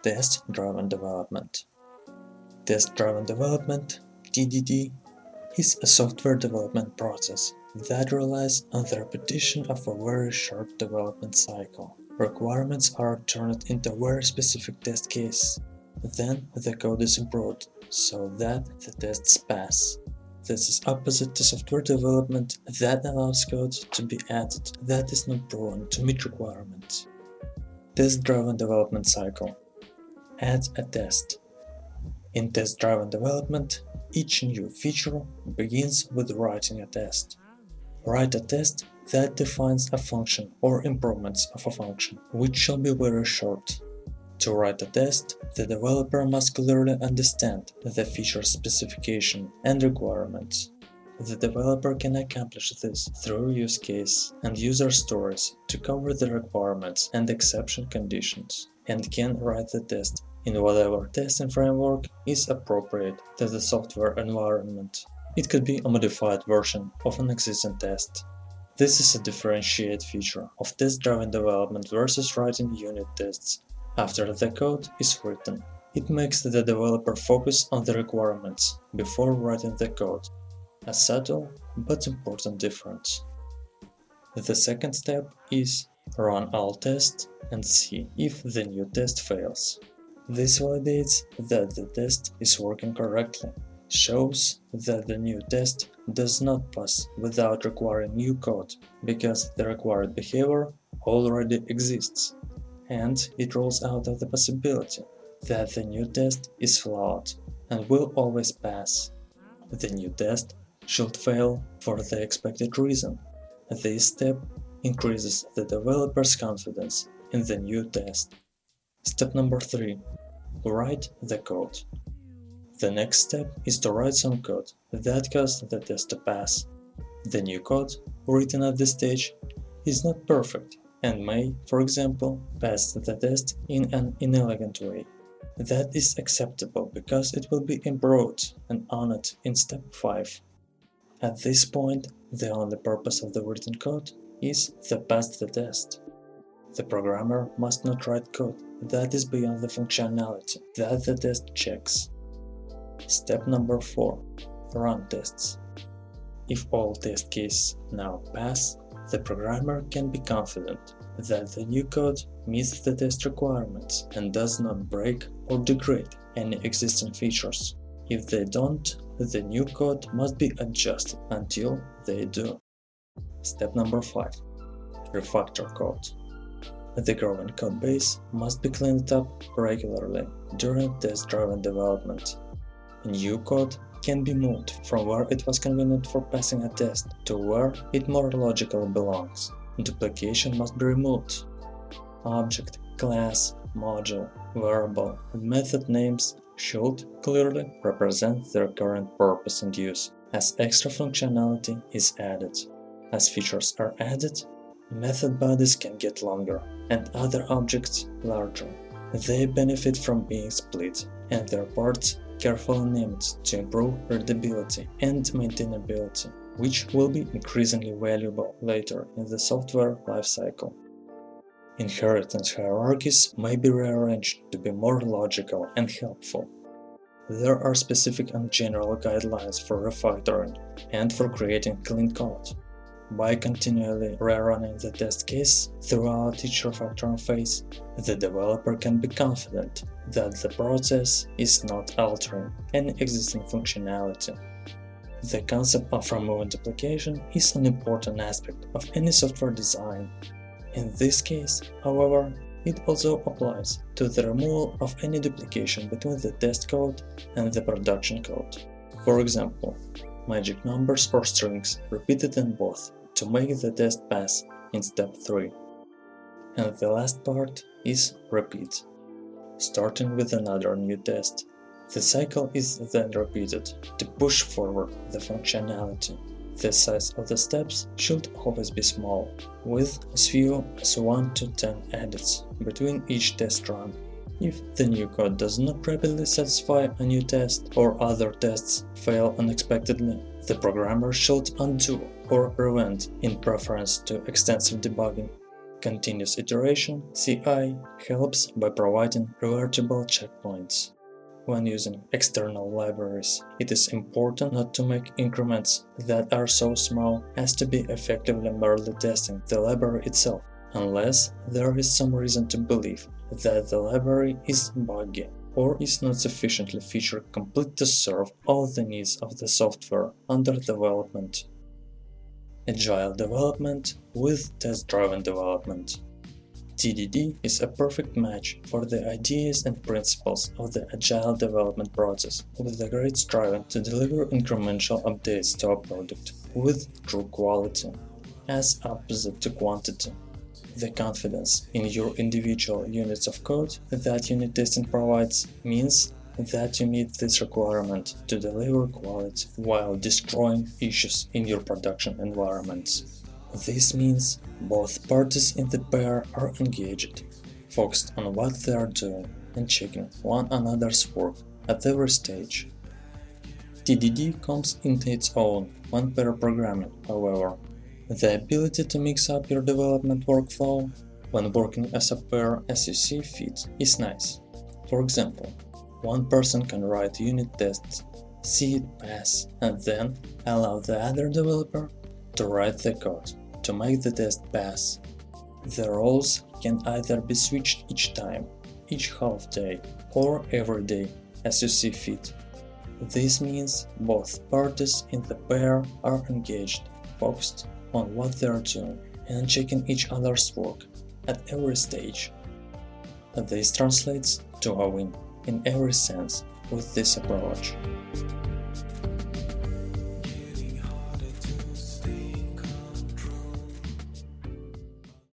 Test-driven development. Test-driven development (TDD) is a software development process that relies on the repetition of a very short development cycle. Requirements are turned into very specific test case. Then the code is improved so that the tests pass. This is opposite to software development that allows code to be added that is not proven to meet requirements. Test-driven development cycle Add a test. In test-driven development, each new feature begins with writing a test. Write a test that defines a function or improvements of a function, which shall be very short. To write a test, the developer must clearly understand the feature specification and requirements. The developer can accomplish this through use case and user stories to cover the requirements and exception conditions, and can write the test in whatever testing framework is appropriate to the software environment. It could be a modified version of an existing test. This is a differentiated feature of test-driven development versus writing unit tests after the code is written. It makes the developer focus on the requirements before writing the code, a subtle but important difference. The second step is run all tests and see if the new test fails. This validates that the test is working correctly, shows that the new test does not pass without requiring new code because the required behavior already exists, and it rules out of the possibility that the new test is flawed and will always pass. The new test should fail for the expected reason. This step increases the developer's confidence in the new test. Step number 3. Write the code. The next step is to write some code that causes the test to pass. The new code, written at this stage, is not perfect and may, for example, pass the test in an inelegant way. That is acceptable because it will be improved and honored in step 5. At this point, the only purpose of the written code is the pass the test. The programmer must not write code that is beyond the functionality that the test checks. Step number 4. Run tests. If all test cases now pass, the programmer can be confident that the new code meets the test requirements and does not break or degrade any existing features. If they don't, the new code must be adjusted until they do. Step number 5. Refactor code. The growing code base must be cleaned up regularly during test-driven development. New code can be moved from where it was convenient for passing a test to where it more logically belongs. Duplication must be removed. Object, class, module, variable, and method names should clearly represent their current purpose and use, as extra functionality is added. As features are added, Method bodies can get longer, and other objects larger. They benefit from being split, and their parts carefully named to improve readability and maintainability, which will be increasingly valuable later in the software lifecycle. Inheritance hierarchies may be rearranged to be more logical and helpful. There are specific and general guidelines for refactoring and for creating clean code. By continually rerunning the test case throughout each refactoring phase, the developer can be confident that the process is not altering any existing functionality. The concept of removing duplication is an important aspect of any software design. In this case, however, it also applies to the removal of any duplication between the test code and the production code. For example, magic numbers or strings repeated in both to make the test pass in step 3. And the last part is repeat, starting with another new test. The cycle is then repeated to push forward the functionality. The size of the steps should always be small, with as few as 1 to 10 edits between each test run. If the new code does not rapidly satisfy a new test or other tests fail unexpectedly, the programmer should undo or prevent in preference to extensive debugging. Continuous integration CI helps by providing revertible checkpoints. When using external libraries, it is important not to make increments that are so small as to be effectively merely testing the library itself, unless there is some reason to believe that the library is buggy or is not sufficiently feature complete to serve all the needs of the software under development. Agile development with test-driven development. TDD is a perfect match for the ideas and principles of the agile development process, with the great striving to deliver incremental updates to a product with true quality, as opposite to quantity the confidence in your individual units of code that unit testing provides means that you meet this requirement to deliver quality while destroying issues in your production environments. This means both parties in the pair are engaged, focused on what they are doing and checking one another's work at every stage. TDD comes into its own when pair programming, however, the ability to mix up your development workflow when working as a pair as you see fit is nice. For example, one person can write unit tests, see it pass, and then allow the other developer to write the code to make the test pass. The roles can either be switched each time, each half day, or every day as you see fit. This means both parties in the pair are engaged, focused, on what they are doing and checking each other's work at every stage. This translates to a win in every sense with this approach.